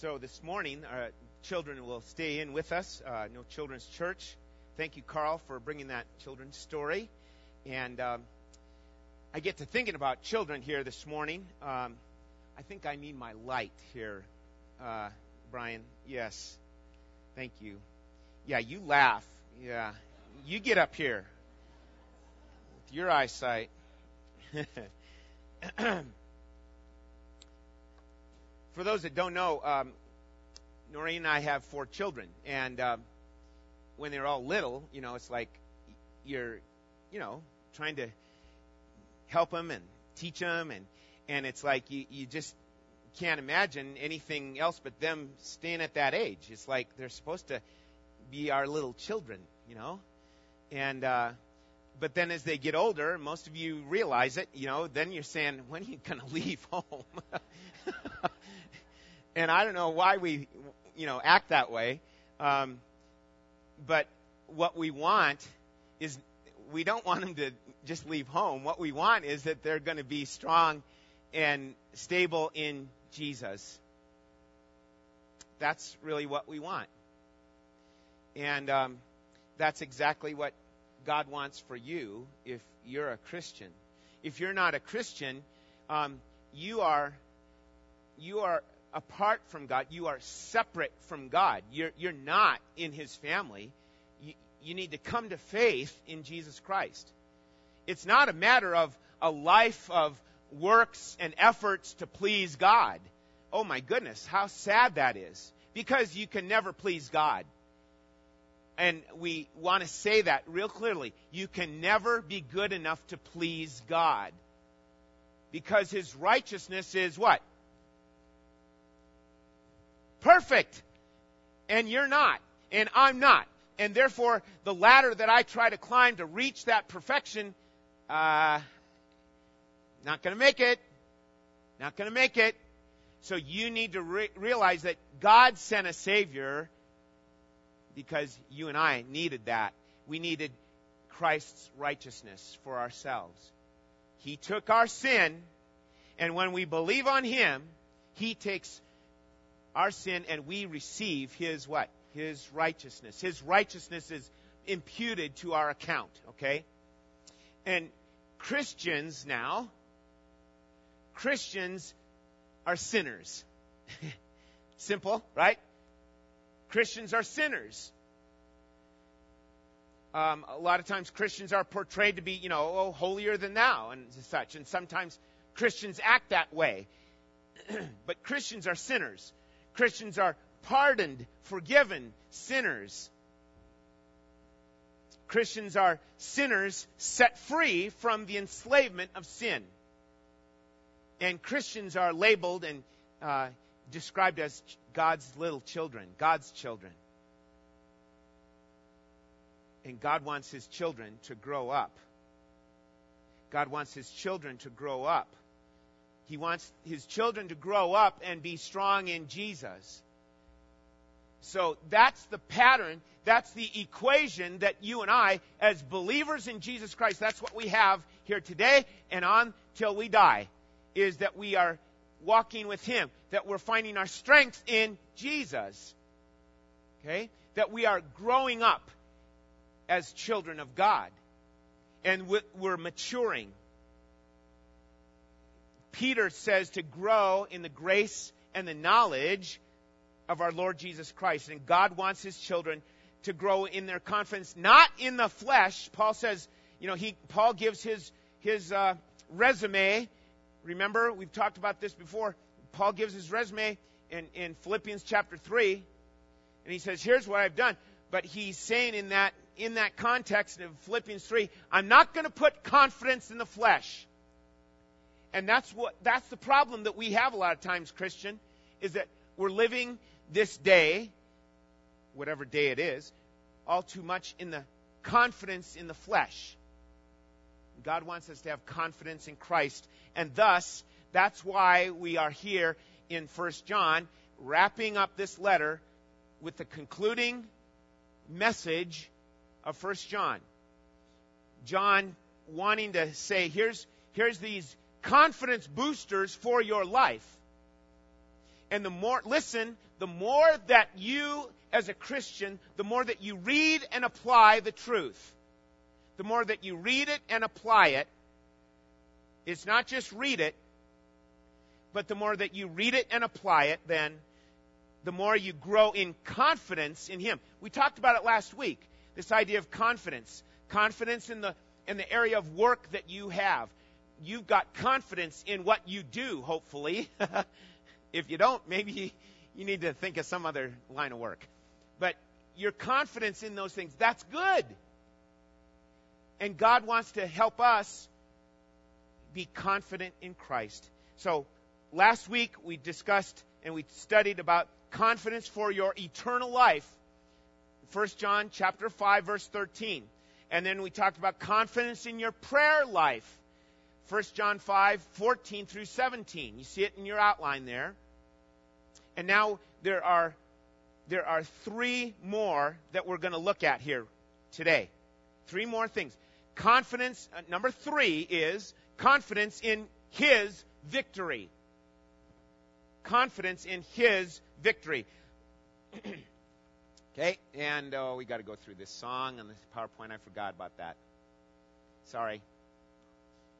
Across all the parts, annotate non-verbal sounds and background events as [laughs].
So this morning, our children will stay in with us. Uh, no Children's Church. Thank you, Carl, for bringing that children's story. And um, I get to thinking about children here this morning. Um, I think I need my light here, uh, Brian. Yes. Thank you. Yeah, you laugh. Yeah. You get up here with your eyesight. [laughs] for those that don't know, um, Noreen and I have four children, and um, when they're all little, you know, it's like you're, you know, trying to help them and teach them, and and it's like you you just can't imagine anything else but them staying at that age. It's like they're supposed to be our little children, you know, and. uh but then as they get older, most of you realize it, you know, then you're saying, when are you going [laughs] to leave home? [laughs] and I don't know why we, you know, act that way. Um, but what we want is we don't want them to just leave home. What we want is that they're going to be strong and stable in Jesus. That's really what we want. And um, that's exactly what God wants for you if you're a Christian. If you're not a Christian, um, you are you are apart from God. You are separate from God. You're, you're not in His family. You, you need to come to faith in Jesus Christ. It's not a matter of a life of works and efforts to please God. Oh my goodness, how sad that is. Because you can never please God. And we want to say that real clearly. You can never be good enough to please God. Because His righteousness is what? Perfect. And you're not. And I'm not. And therefore, the ladder that I try to climb to reach that perfection, uh, not going to make it. Not going to make it. So you need to re- realize that God sent a Savior because you and I needed that. We needed Christ's righteousness for ourselves. He took our sin, and when we believe on Him, He takes our sin and we receive his what? His righteousness. His righteousness is imputed to our account, okay? And Christians now, Christians are sinners. [laughs] Simple, right? Christians are sinners. Um, a lot of times Christians are portrayed to be, you know, oh, holier than thou and such. And sometimes Christians act that way. [clears throat] but Christians are sinners. Christians are pardoned, forgiven sinners. Christians are sinners set free from the enslavement of sin. And Christians are labeled and uh, described as God's little children, God's children. And God wants His children to grow up. God wants His children to grow up he wants his children to grow up and be strong in Jesus. So that's the pattern, that's the equation that you and I, as believers in Jesus Christ, that's what we have here today and on till we die, is that we are walking with Him, that we're finding our strength in Jesus. Okay? That we are growing up as children of God. And we're maturing. Peter says to grow in the grace and the knowledge of our Lord Jesus Christ. And God wants his children to grow in their confidence, not in the flesh. Paul says, you know, he Paul gives his his uh, resume. Remember, we've talked about this before. Paul gives his resume in, in Philippians chapter three, and he says, "Here's what I've done." But he's saying in that in that context of Philippians three, I'm not going to put confidence in the flesh. And that's what that's the problem that we have a lot of times, Christian, is that we're living this day, whatever day it is, all too much in the confidence in the flesh. God wants us to have confidence in Christ, and thus that's why we are here in 1 John, wrapping up this letter with the concluding message of 1 John. John wanting to say, here's, here's these confidence boosters for your life. And the more, listen, the more that you, as a Christian, the more that you read and apply the truth, the more that you read it and apply it, it's not just read it, but the more that you read it and apply it, then the more you grow in confidence in Him. We talked about it last week. This idea of confidence. Confidence in the, in the area of work that you have. You've got confidence in what you do, hopefully. [laughs] if you don't, maybe you need to think of some other line of work. But your confidence in those things, that's good. And God wants to help us be confident in Christ. So, last week we discussed and we studied about confidence for your eternal life. 1 John chapter 5 verse 13. And then we talked about confidence in your prayer life. 1 John 5 14 through 17. You see it in your outline there. And now there are there are three more that we're going to look at here today. Three more things. Confidence, uh, number three is confidence in His victory. Confidence in His victory. [clears throat] okay, and oh, we got to go through this song and this PowerPoint. I forgot about that. Sorry.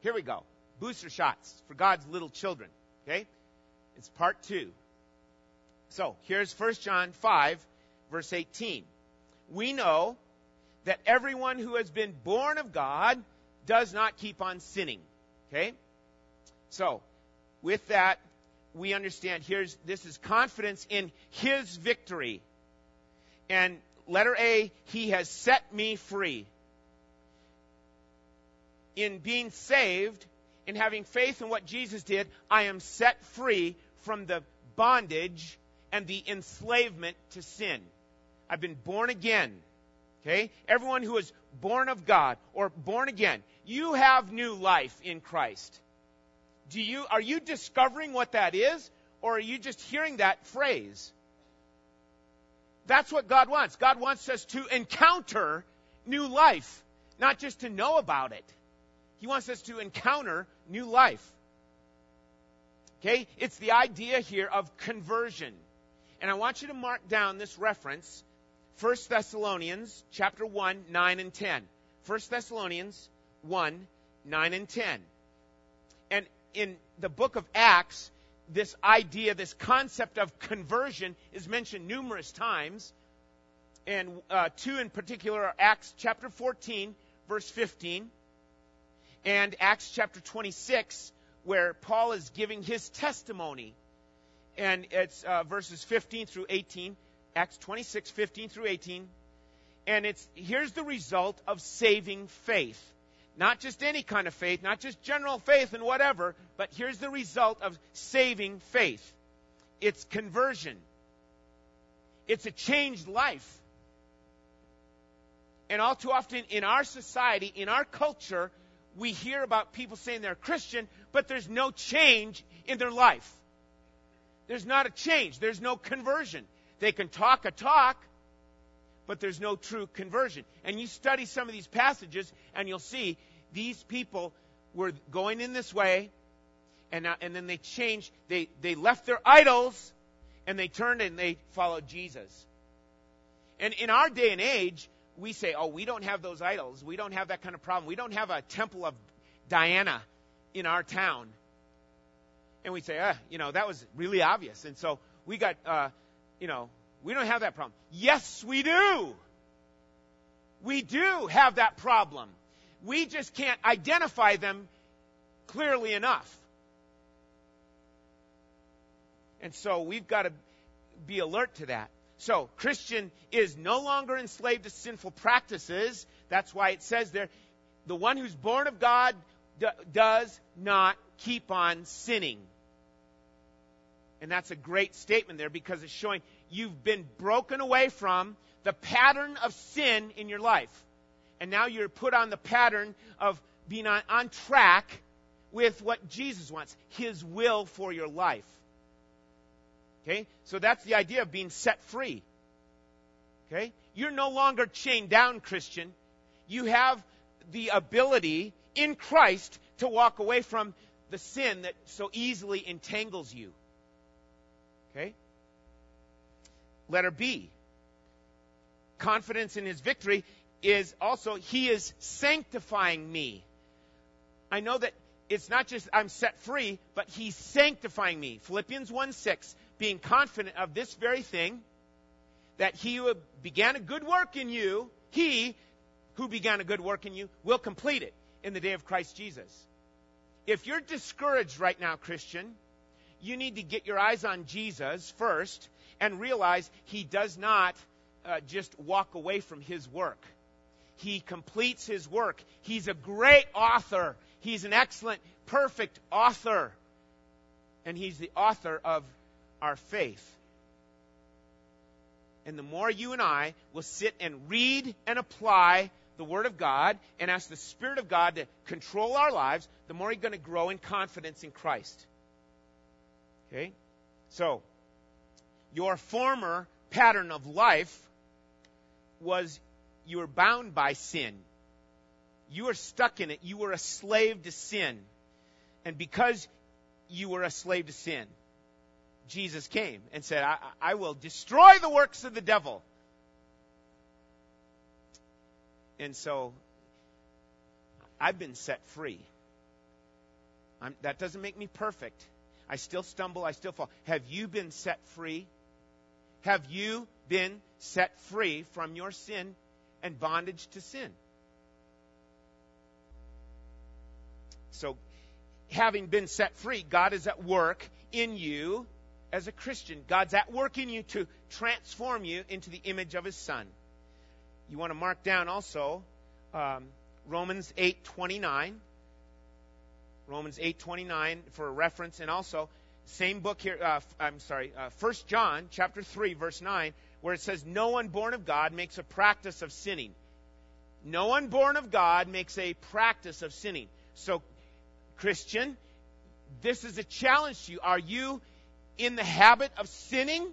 Here we go. Booster shots for God's little children. Okay? It's part two. So here's 1 John 5, verse 18. We know that everyone who has been born of God does not keep on sinning. Okay? So, with that, we understand here's this is confidence in his victory. And letter A, he has set me free. In being saved, in having faith in what Jesus did, I am set free from the bondage and the enslavement to sin. I've been born again. Okay? Everyone who is born of God or born again, you have new life in Christ. Do you are you discovering what that is or are you just hearing that phrase? That's what God wants. God wants us to encounter new life, not just to know about it. He wants us to encounter new life. Okay? It's the idea here of conversion. And I want you to mark down this reference, 1 Thessalonians chapter 1, 9 and 10. 1 Thessalonians 1, 9 and 10. And in the book of Acts, this idea, this concept of conversion is mentioned numerous times. And uh, two in particular are Acts chapter 14, verse 15, and Acts chapter 26, where Paul is giving his testimony and it's uh, verses 15 through 18, Acts 26, 15 through 18. And it's here's the result of saving faith. Not just any kind of faith, not just general faith and whatever, but here's the result of saving faith. It's conversion. It's a changed life. And all too often in our society, in our culture, we hear about people saying they're Christian, but there's no change in their life. There's not a change. There's no conversion. They can talk a talk, but there's no true conversion. And you study some of these passages, and you'll see these people were going in this way, and, uh, and then they changed. They, they left their idols, and they turned and they followed Jesus. And in our day and age, we say, oh, we don't have those idols. We don't have that kind of problem. We don't have a temple of Diana in our town and we say, ah, you know, that was really obvious. And so we got, uh, you know, we don't have that problem. Yes, we do. We do have that problem. We just can't identify them clearly enough. And so we've got to be alert to that. So, Christian is no longer enslaved to sinful practices. That's why it says there, the one who's born of God d- does not keep on sinning. And that's a great statement there because it's showing you've been broken away from the pattern of sin in your life. And now you're put on the pattern of being on, on track with what Jesus wants, His will for your life. Okay? So that's the idea of being set free. Okay? You're no longer chained down, Christian. You have the ability in Christ to walk away from the sin that so easily entangles you. Okay? Letter B. Confidence in his victory is also, he is sanctifying me. I know that it's not just I'm set free, but he's sanctifying me. Philippians 1 6, being confident of this very thing, that he who began a good work in you, he who began a good work in you, will complete it in the day of Christ Jesus. If you're discouraged right now, Christian, you need to get your eyes on Jesus first and realize he does not uh, just walk away from his work. He completes his work. He's a great author. He's an excellent, perfect author. And he's the author of our faith. And the more you and I will sit and read and apply the Word of God and ask the Spirit of God to control our lives, the more you're going to grow in confidence in Christ. Okay? So, your former pattern of life was you were bound by sin. You were stuck in it. You were a slave to sin. And because you were a slave to sin, Jesus came and said, I, I will destroy the works of the devil. And so I've been set free. I'm, that doesn't make me perfect. I still stumble, I still fall. Have you been set free? Have you been set free from your sin and bondage to sin? So, having been set free, God is at work in you as a Christian. God's at work in you to transform you into the image of His Son. You want to mark down also um, Romans 8:29. Romans 8:29 for a reference, and also same book here. Uh, I'm sorry, uh, John chapter 3 verse 9, where it says, "No one born of God makes a practice of sinning." No one born of God makes a practice of sinning. So, Christian, this is a challenge to you. Are you in the habit of sinning?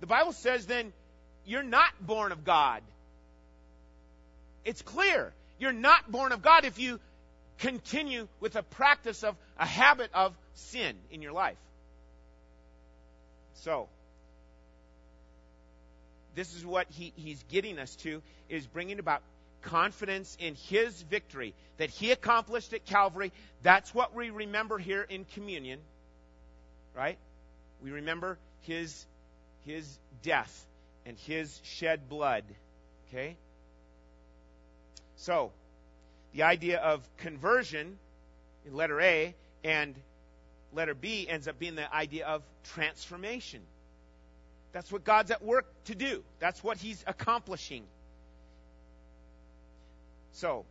The Bible says then you're not born of God. It's clear. You're not born of God if you continue with a practice of a habit of sin in your life. So, this is what he, he's getting us to is bringing about confidence in his victory that he accomplished at Calvary. That's what we remember here in communion. Right? We remember his his death and his shed blood. Okay? So, the idea of conversion in letter A and letter B ends up being the idea of transformation. That's what God's at work to do. That's what He's accomplishing. So,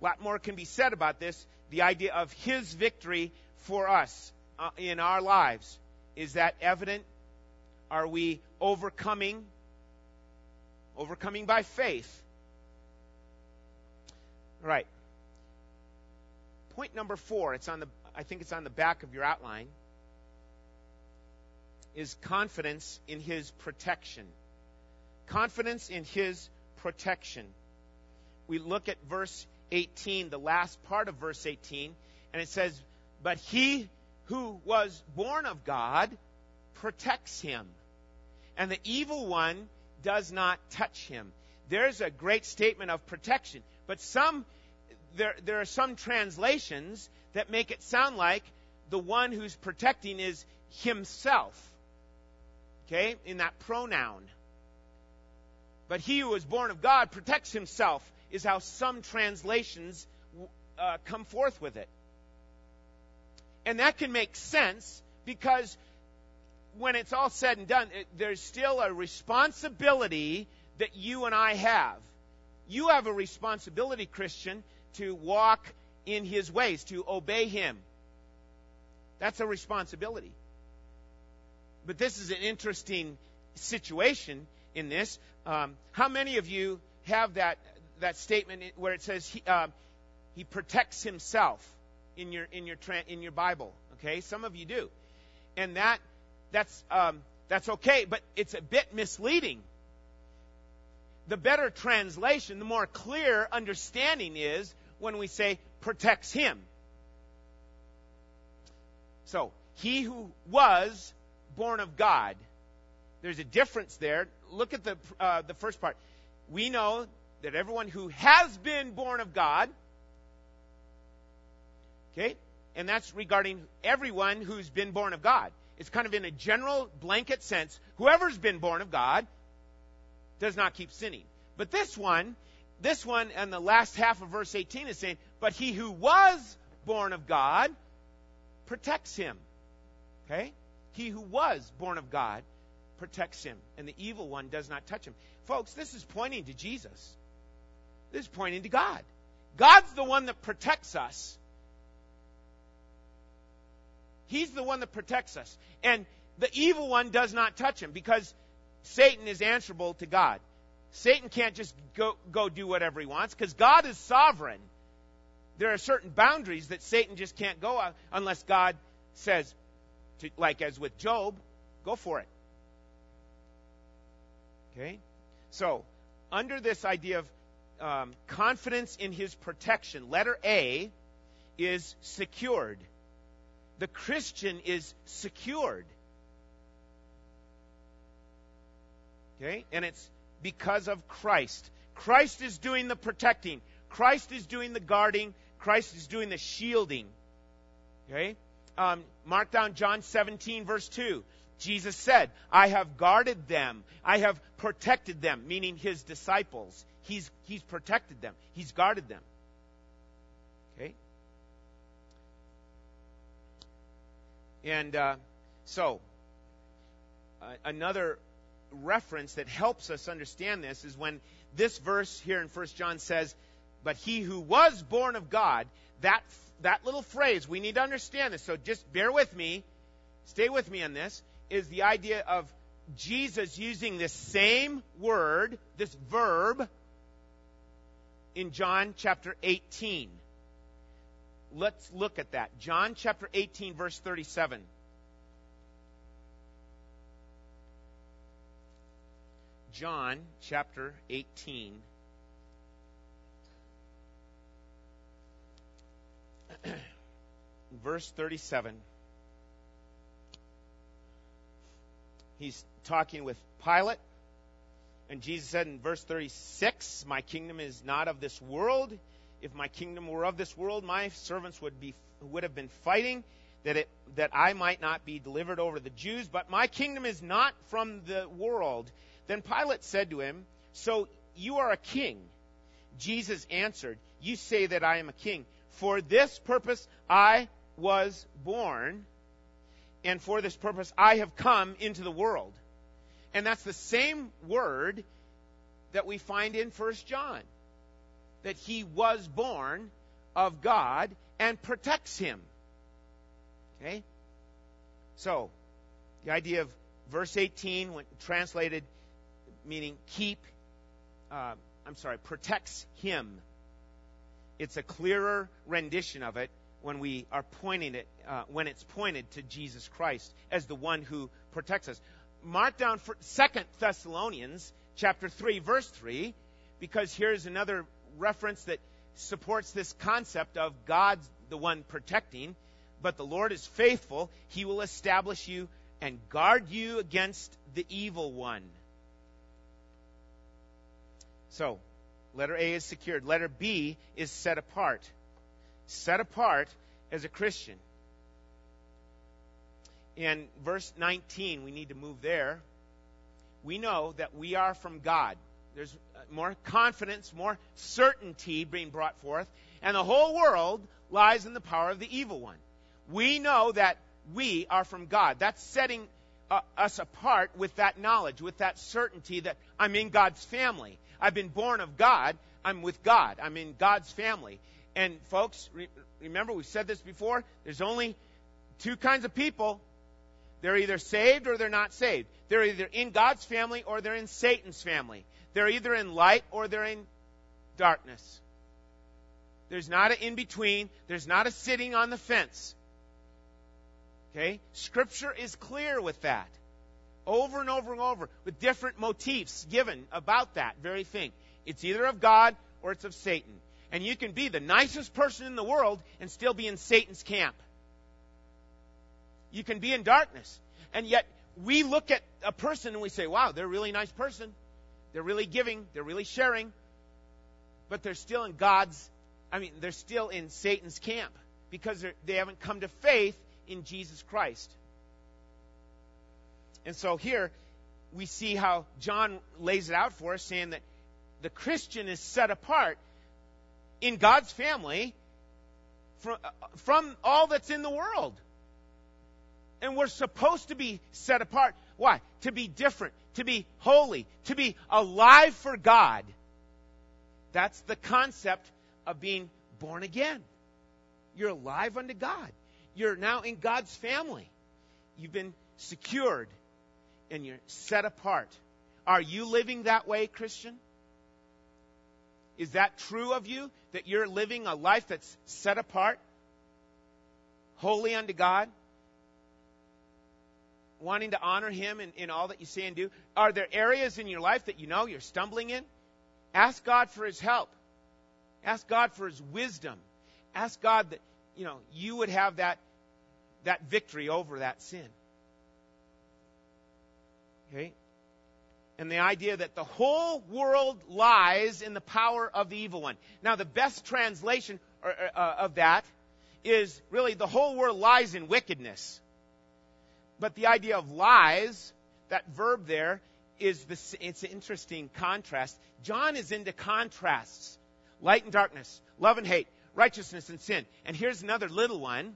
a lot more can be said about this. The idea of His victory for us uh, in our lives. Is that evident? Are we overcoming? Overcoming by faith. Right. Point number four, it's on the I think it's on the back of your outline, is confidence in his protection. Confidence in his protection. We look at verse 18, the last part of verse 18, and it says, But he who was born of God protects him, and the evil one does not touch him. There's a great statement of protection. But some, there, there are some translations that make it sound like the one who's protecting is himself. Okay? In that pronoun. But he who is born of God protects himself, is how some translations uh, come forth with it. And that can make sense because when it's all said and done, it, there's still a responsibility that you and I have. You have a responsibility, Christian, to walk in his ways, to obey him. That's a responsibility. But this is an interesting situation in this. Um, how many of you have that that statement where it says he, uh, he protects himself in your in your in your Bible? Okay, some of you do, and that that's um, that's okay, but it's a bit misleading the better translation, the more clear understanding is when we say protects him. So, he who was born of God. There's a difference there. Look at the, uh, the first part. We know that everyone who has been born of God, okay, and that's regarding everyone who's been born of God. It's kind of in a general blanket sense. Whoever's been born of God does not keep sinning. But this one, this one and the last half of verse 18 is saying, but he who was born of God protects him. Okay? He who was born of God protects him, and the evil one does not touch him. Folks, this is pointing to Jesus. This is pointing to God. God's the one that protects us. He's the one that protects us. And the evil one does not touch him because Satan is answerable to God. Satan can't just go, go do whatever he wants because God is sovereign. There are certain boundaries that Satan just can't go unless God says, to, like as with Job, go for it. Okay? So, under this idea of um, confidence in his protection, letter A is secured. The Christian is secured. Okay? And it's because of Christ. Christ is doing the protecting. Christ is doing the guarding. Christ is doing the shielding. Okay? Um, mark down John 17, verse 2. Jesus said, I have guarded them. I have protected them, meaning his disciples. He's, he's protected them. He's guarded them. Okay? And uh, so, uh, another reference that helps us understand this is when this verse here in 1 John says, But he who was born of God, that, that little phrase, we need to understand this. So just bear with me, stay with me on this, is the idea of Jesus using this same word, this verb, in John chapter 18. Let's look at that. John chapter 18, verse 37. John chapter 18. [clears throat] verse 37. He's talking with Pilate. And Jesus said in verse 36, My kingdom is not of this world. If my kingdom were of this world, my servants would be would have been fighting that it that I might not be delivered over to the Jews, but my kingdom is not from the world. Then Pilate said to him, So you are a king. Jesus answered, You say that I am a king. For this purpose I was born, and for this purpose I have come into the world. And that's the same word that we find in First John. That he was born of God and protects him. Okay? So, the idea of verse 18, when translated meaning keep, uh, I'm sorry, protects him. It's a clearer rendition of it when we are pointing it, uh, when it's pointed to Jesus Christ as the one who protects us. Mark down for Second Thessalonians chapter 3, verse 3, because here's another reference that supports this concept of God's the one protecting, but the Lord is faithful. He will establish you and guard you against the evil one. So, letter A is secured. Letter B is set apart. Set apart as a Christian. In verse 19, we need to move there. We know that we are from God. There's more confidence, more certainty being brought forth, and the whole world lies in the power of the evil one. We know that we are from God. That's setting uh, us apart with that knowledge, with that certainty that I'm in God's family. I've been born of God. I'm with God. I'm in God's family. And folks, re- remember we've said this before. There's only two kinds of people. They're either saved or they're not saved. They're either in God's family or they're in Satan's family. They're either in light or they're in darkness. There's not an in between. There's not a sitting on the fence. Okay? Scripture is clear with that. Over and over and over with different motifs given about that very thing. It's either of God or it's of Satan. And you can be the nicest person in the world and still be in Satan's camp. You can be in darkness. And yet, we look at a person and we say, wow, they're a really nice person. They're really giving. They're really sharing. But they're still in God's, I mean, they're still in Satan's camp because they haven't come to faith in Jesus Christ. And so here we see how John lays it out for us, saying that the Christian is set apart in God's family from, from all that's in the world. And we're supposed to be set apart. Why? To be different, to be holy, to be alive for God. That's the concept of being born again. You're alive unto God. You're now in God's family. You've been secured and you're set apart. Are you living that way, Christian? Is that true of you? That you're living a life that's set apart, holy unto God, wanting to honor Him in, in all that you say and do? Are there areas in your life that you know you're stumbling in? Ask God for His help. Ask God for His wisdom. Ask God that, you know, you would have that, that victory over that sin. Okay? and the idea that the whole world lies in the power of the evil one. Now, the best translation uh, of that is really the whole world lies in wickedness. But the idea of lies, that verb there, is the, it's an interesting contrast. John is into contrasts light and darkness, love and hate, righteousness and sin. And here's another little one.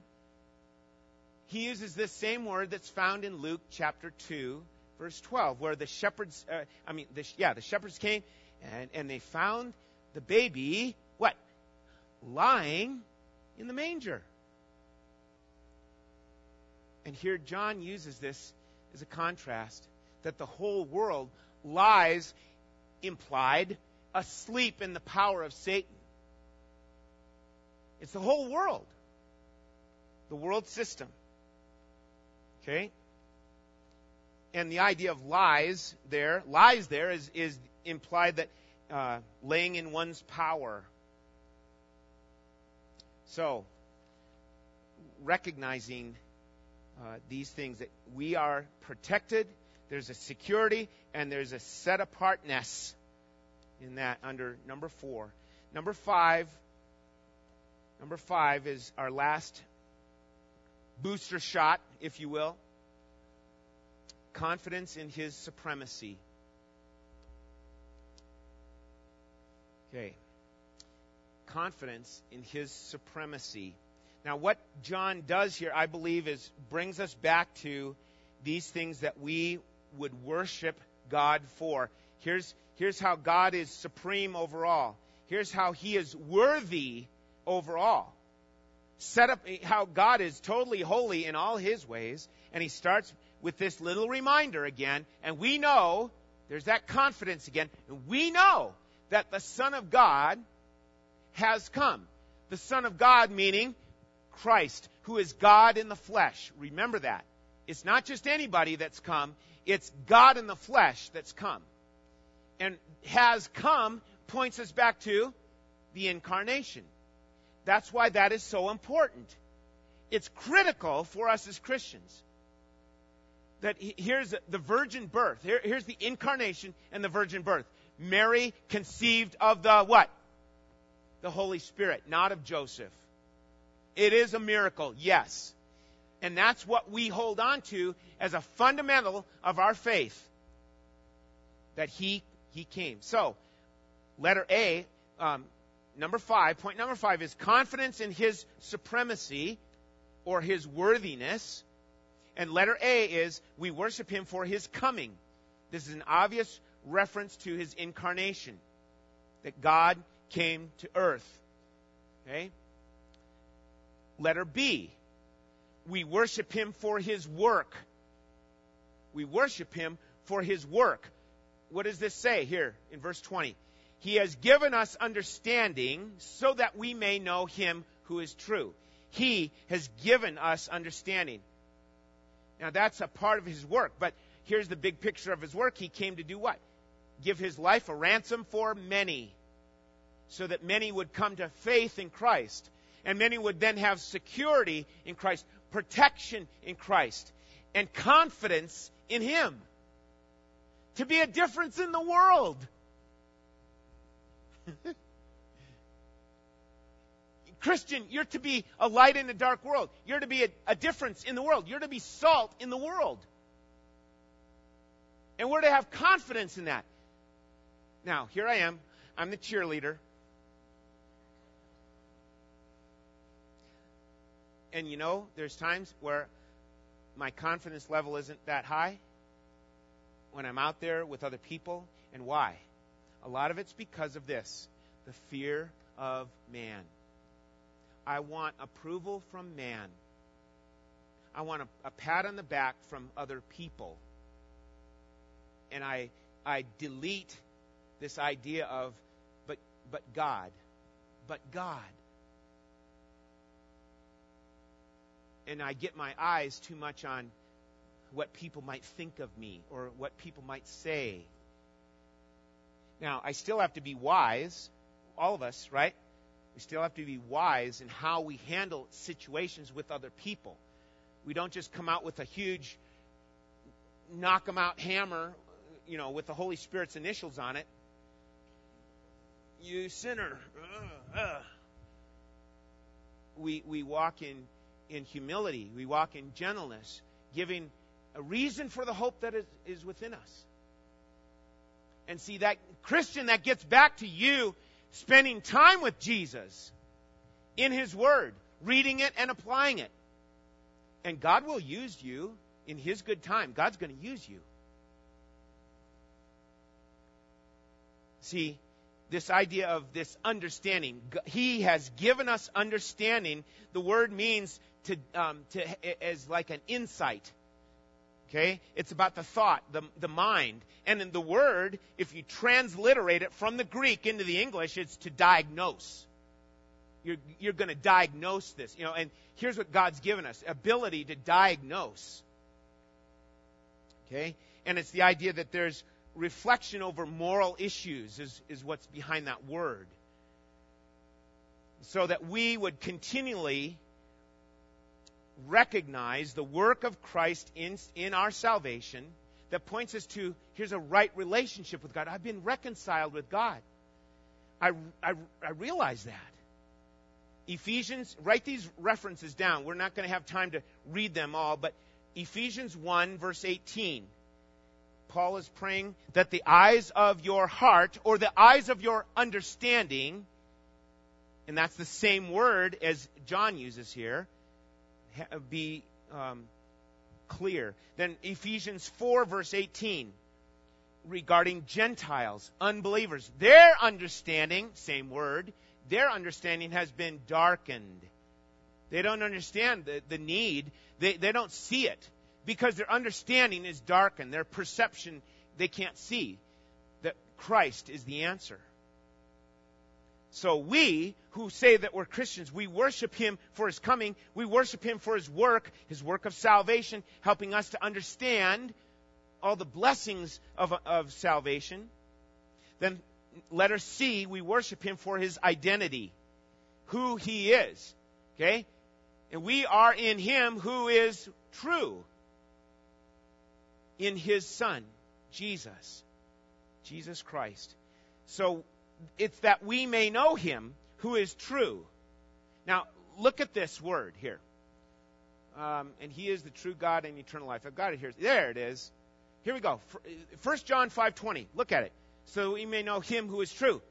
He uses this same word that's found in Luke chapter 2, verse 12, where the shepherds, uh, I mean, the, yeah, the shepherds came and, and they found the baby, what? Lying in the manger. And here John uses this as a contrast that the whole world lies implied asleep in the power of Satan. It's the whole world. The world system. Okay? and the idea of lies there, lies there is, is implied that uh, laying in one's power. So, recognizing uh, these things that we are protected, there's a security, and there's a set apartness in that under number four. Number five, number five is our last booster shot, if you will confidence in his supremacy. Okay. Confidence in his supremacy. Now, what John does here, I believe, is brings us back to these things that we would worship God for. Here's, here's how God is supreme over all. Here's how he is worthy over all. Set up how God is totally holy in all his ways, and he starts with this little reminder again, and we know, there's that confidence again, and we know that the Son of God has come. The Son of God meaning Christ, who is God in the flesh. Remember that. It's not just anybody that's come, it's God in the flesh that's come. And has come points us back to the incarnation. That's why that is so important. It's critical for us as Christians that here's the virgin birth. Here, here's the incarnation and the virgin birth. Mary conceived of the what? The Holy Spirit, not of Joseph. It is a miracle, yes. And that's what we hold on to as a fundamental of our faith. That he, he came. So, letter A, um, number five, point number five is confidence in his supremacy or his worthiness. And letter A is we worship him for his coming. This is an obvious reference to his incarnation, that God came to earth. Okay? Letter B, we worship him for his work. We worship him for his work. What does this say here in verse 20? He has given us understanding so that we may know him who is true. He has given us understanding. Now that's a part of his work, but here's the big picture of his work. He came to do what? Give his life a ransom for many, so that many would come to faith in Christ, and many would then have security in Christ. protection in Christ, and confidence in Him. To be a difference in the world. [laughs] Christian, you're to be a light in a dark world. You're to be a, a, difference in the world. You're to be salt in the world. And we're to have confidence in that. Now, here I am. I'm the cheerleader. And you know, there's times where my confidence level isn't that high when I'm out there with other people. And why? A lot of it's because of this the fear of man. I want approval from man. I want a, a pat on the back from other people. And I, I delete this idea of, but, but God, but God. And I get my eyes too much on what people might think of me or what people might say. Now, I still have to be wise, all of us, right? We still have to be wise in how we handle situations with other people. We don't just come out with a huge knock 'em out hammer, you know, with the Holy Spirit's initials on it. You sinner. Uh, uh. We we walk in in humility. We walk in gentleness, giving a reason for the hope that is, is within us. And see that Christian that gets back to you spending time with Jesus in His Word, reading it and applying it. And God will use you in His good time. God's going to use you. See, this idea of this understanding. He has given us understanding. The word means to, um, to as like an insight. Okay? It's about the thought, the, the mind. And in the word, if you transliterate it from the Greek into the English, it's to diagnose. You're, you're going to diagnose this. You know, and here's what God's given us ability to diagnose. Okay? And it's the idea that there's reflection over moral issues, is, is what's behind that word. So that we would continually recognize the work of Christ in, in our salvation that points us to here's a right relationship with God. I've been reconciled with God. I, I, I realize that. Ephesians, write these references down. We're not going to have time to read them all, but Ephesians 1, verse 18. Paul is praying that the eyes of your heart, or the eyes of your understanding, and that's the same word as John uses here, be um, clear. Then Ephesians 4, verse 18, regarding Gentiles, unbelievers. Their understanding, same word, their understanding has been darkened. They don't understand the, the need, they, they don't see it because their understanding is darkened. Their perception, they can't see that Christ is the answer. So we who say that we're Christians, we worship Him for His coming. We worship Him for His work, His work of salvation, helping us to understand all the blessings of, of salvation. Then letter C, we worship Him for His identity, who He is. Okay? And we are in Him who is true. In His Son, Jesus. Jesus Christ. So it's that we may know him who is true. Now, look at this word here. Um, and he is the true God and eternal life. I've got it here. There it is. Here we go. First John 5:20. Look at it. So we may know him who is true.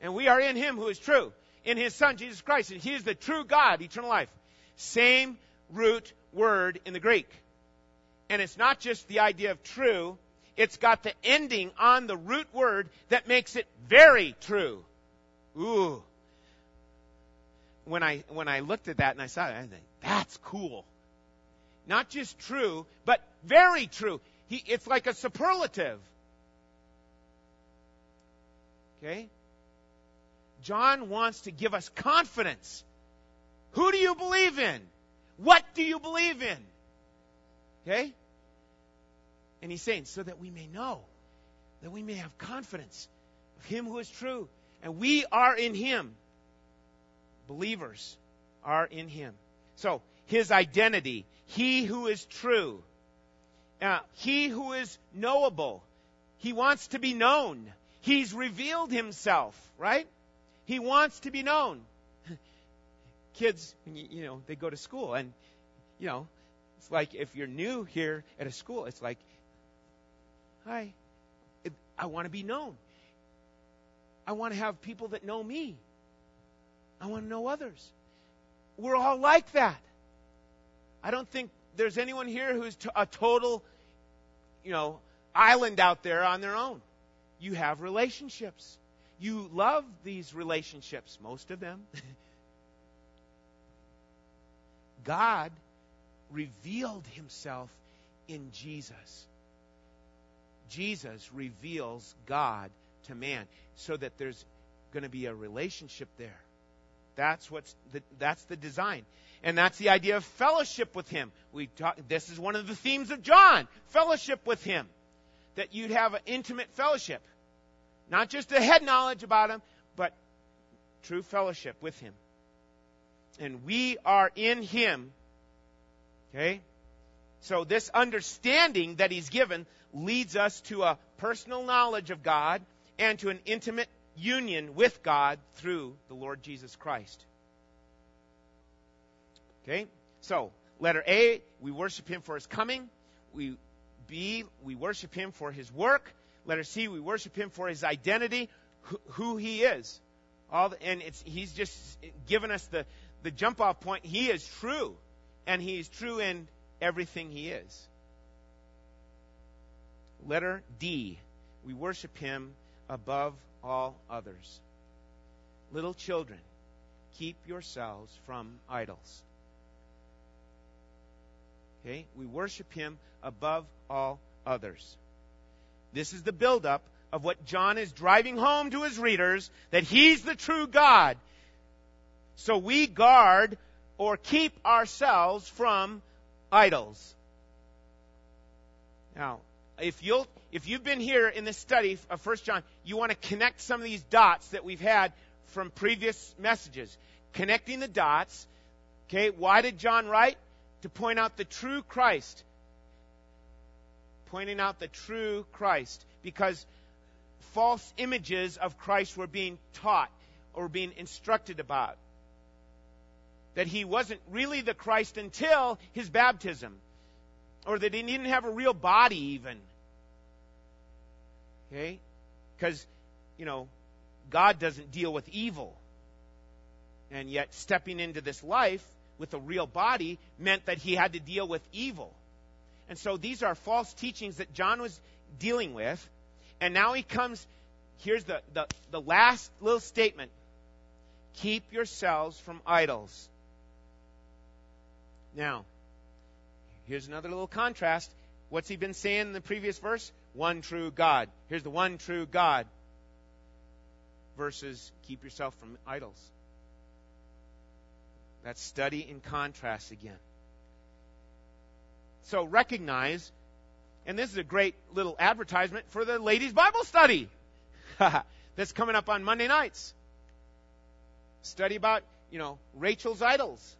And we are in him who is true. In his son Jesus Christ. And he is the true God, eternal life. Same root word in the Greek. And it's not just the idea of true, it's got the ending on the root word that makes it very true. Ooh. When I when I looked at that and I saw it, I think that's cool. Not just true, but very true. He, it's like a superlative. Okay? John wants to give us confidence. Who do you believe in? What do you believe in? Okay? And he's saying, so that we may know, that we may have confidence of him who is true. And we are in him. Believers are in him. So, his identity. He who is true. Uh, he who is knowable. He wants to be known. He's revealed himself, right? He wants to be known. [laughs] Kids, you know, they go to school and, you know, it's like if you're new here at a school, it's like, hi, I want to be known. I want to have people that know me. I want to know others. We're all like that. I don't think there's anyone here who's a total, you know, island out there on their own. You have relationships. You love these relationships, most of them. [laughs] God revealed himself in Jesus. Jesus reveals God to man so that there's going to be a relationship there. That's what's the, that's the design. And that's the idea of fellowship with him. We talk, this is one of the themes of John, fellowship with him. That you'd have an intimate fellowship. Not just a head knowledge about him, but true fellowship with him. And we are in him. Okay? So this understanding that he's given leads us to a personal knowledge of God and to an intimate union with God through the Lord Jesus Christ. Okay? So, letter A, we worship him for his coming. We B, we worship him for his work. Letter C, we worship him for his identity, who, who he is. All the, and it's he's just given us the the jump off point. He is true, and he is true in everything he is. Letter D, we worship him above all others. Little children, keep yourselves from idols. Okay? We worship him above all others. This is the buildup of what John is driving home to his readers that he's the true God. So we guard or keep ourselves from idols. Now, if you'll if you've been here in this study of First John, you want to connect some of these dots that we've had from previous messages. Connecting the dots. Okay, why did John write? To point out the true Christ. Pointing out the true Christ. Because false images of Christ were being taught or being instructed about. That he wasn't really the Christ until his baptism. Or that he didn't have a real body even. Okay? Because, you know, God doesn't deal with evil. And yet, stepping into this life with a real body meant that he had to deal with evil. And so these are false teachings that John was dealing with. And now he comes, here's the, the, the last little statement keep yourselves from idols. Now, here's another little contrast. What's he been saying in the previous verse? One true God. Here's the one true God versus keep yourself from idols. That's study in contrast again. So recognize, and this is a great little advertisement for the ladies' Bible study [laughs] that's coming up on Monday nights. Study about, you know, Rachel's idols.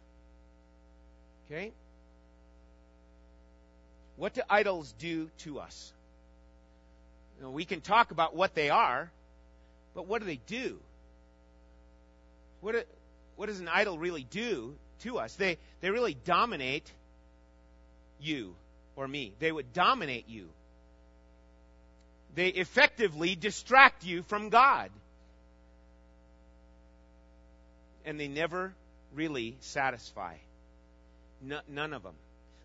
Okay? What do idols do to us? You know, we can talk about what they are, but what do they do? What, do, what does an idol really do to us? They, they really dominate you or me. They would dominate you. They effectively distract you from God. And they never really satisfy. N- none of them.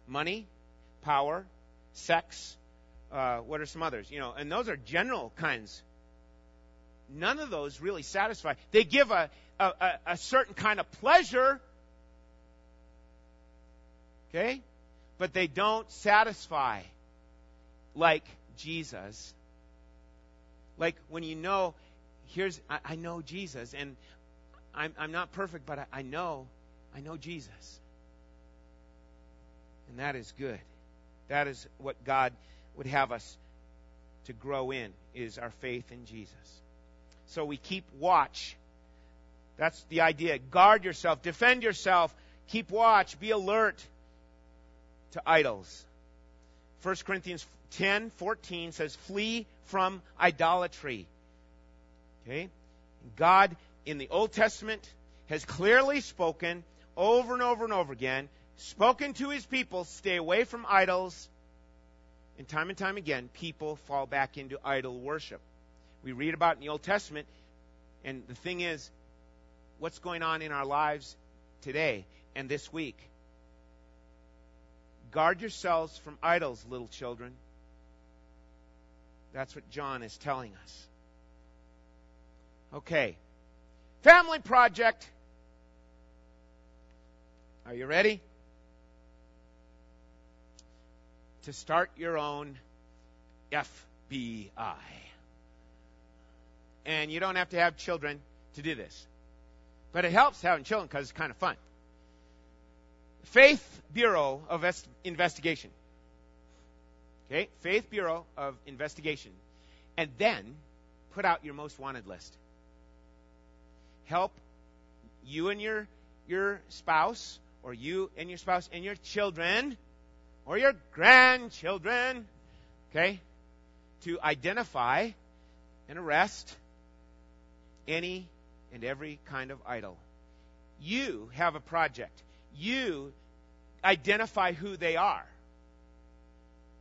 Money, power, sex, uh, what are some others? You know, and those are general kinds. None of those really satisfy. They give a, a, a certain kind of pleasure, okay, but they don't satisfy like Jesus. Like when you know, here's I, I know Jesus, and I'm I'm not perfect, but I, I know I know Jesus, and that is good. That is what God would have us to grow in is our faith in Jesus. So we keep watch. That's the idea. Guard yourself, defend yourself, Keep watch, be alert to idols. 1 Corinthians 10 14 says, Flee from idolatry. Okay? God in the Old Testament has clearly spoken over and over and over again, spoken to his people, stay away from idols. And time and time again, people fall back into idol worship. We read about in the Old Testament, and the thing is, what's going on in our lives today and this week? Guard yourselves from idols, little children. That's what John is telling us. Okay. Family project. Are you ready? To start your own FBI. And you don't have to have children to do this. But it helps having children because it's kind of fun. Faith Bureau of Investigation. Okay? Faith Bureau of Investigation. And then put out your most wanted list. Help you and your your spouse or you and your spouse and your children or your grandchildren, okay, to identify and arrest any and every kind of idol. You have a project. You identify who they are.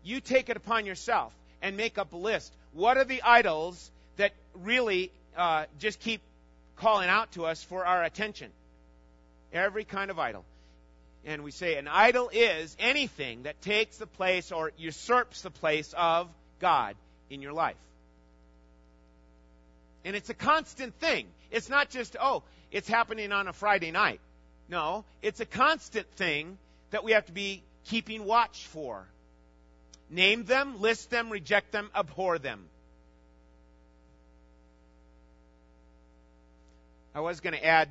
You take it upon yourself and make up a list. What are the idols that really uh, just keep calling out to us for our attention? Every kind of idol. And we say an idol is anything that takes the place or usurps the place of God in your life. And it's a constant thing. It's not just, oh, it's happening on a Friday night. No, it's a constant thing that we have to be keeping watch for. Name them, list them, reject them, abhor them. I was going to add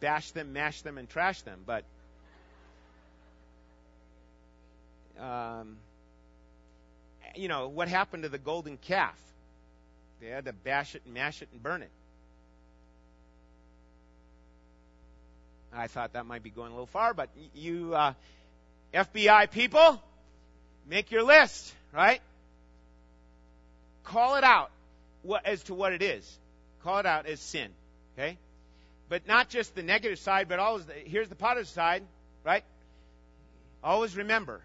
bash them, mash them, and trash them, but um, you know, what happened to the golden calf? They had to bash it and mash it and burn it. I thought that might be going a little far, but you uh, FBI people, make your list, right? Call it out as to what it is. Call it out as sin, okay? But not just the negative side, but always the, here's the positive side, right? Always remember,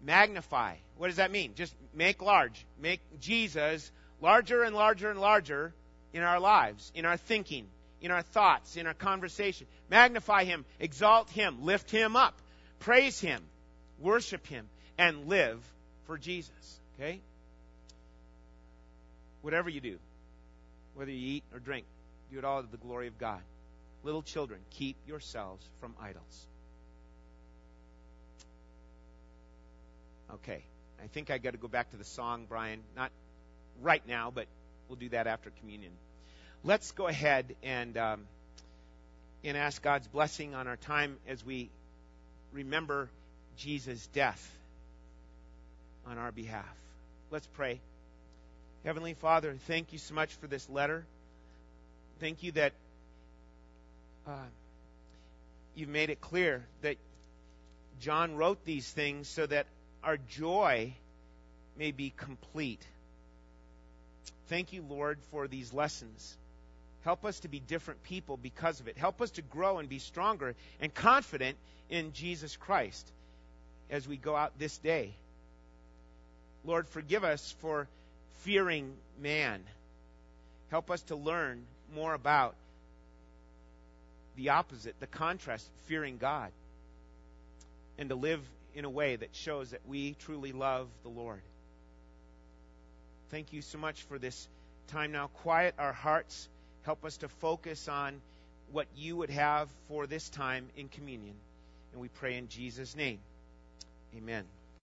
magnify. What does that mean? Just make large. Make Jesus larger and larger and larger in our lives, in our thinking, in our thoughts, in our conversation. Magnify Him, exalt Him, lift Him up, praise Him, worship Him, and live for Jesus. Okay? Whatever you do, whether you eat or drink, do it all to the glory of God. Little children, keep yourselves from idols. Okay. I think I got to go back to the song, Brian. Not right now, but we'll do that after communion. Let's go ahead and um, and ask God's blessing on our time as we remember Jesus' death on our behalf. Let's pray. Heavenly Father, thank you so much for this letter. Thank you that uh, you've made it clear that John wrote these things so that our joy may be complete. Thank you, Lord, for these lessons. Help us to be different people because of it. Help us to grow and be stronger and confident in Jesus Christ as we go out this day. Lord, forgive us for fearing man. Help us to learn more about the opposite, the contrast, fearing God, and to live in a way that shows that we truly love the Lord. Thank you so much for this time now. Quiet our hearts. Help us to focus on what you would have for this time in communion. And we pray in Jesus' name. Amen.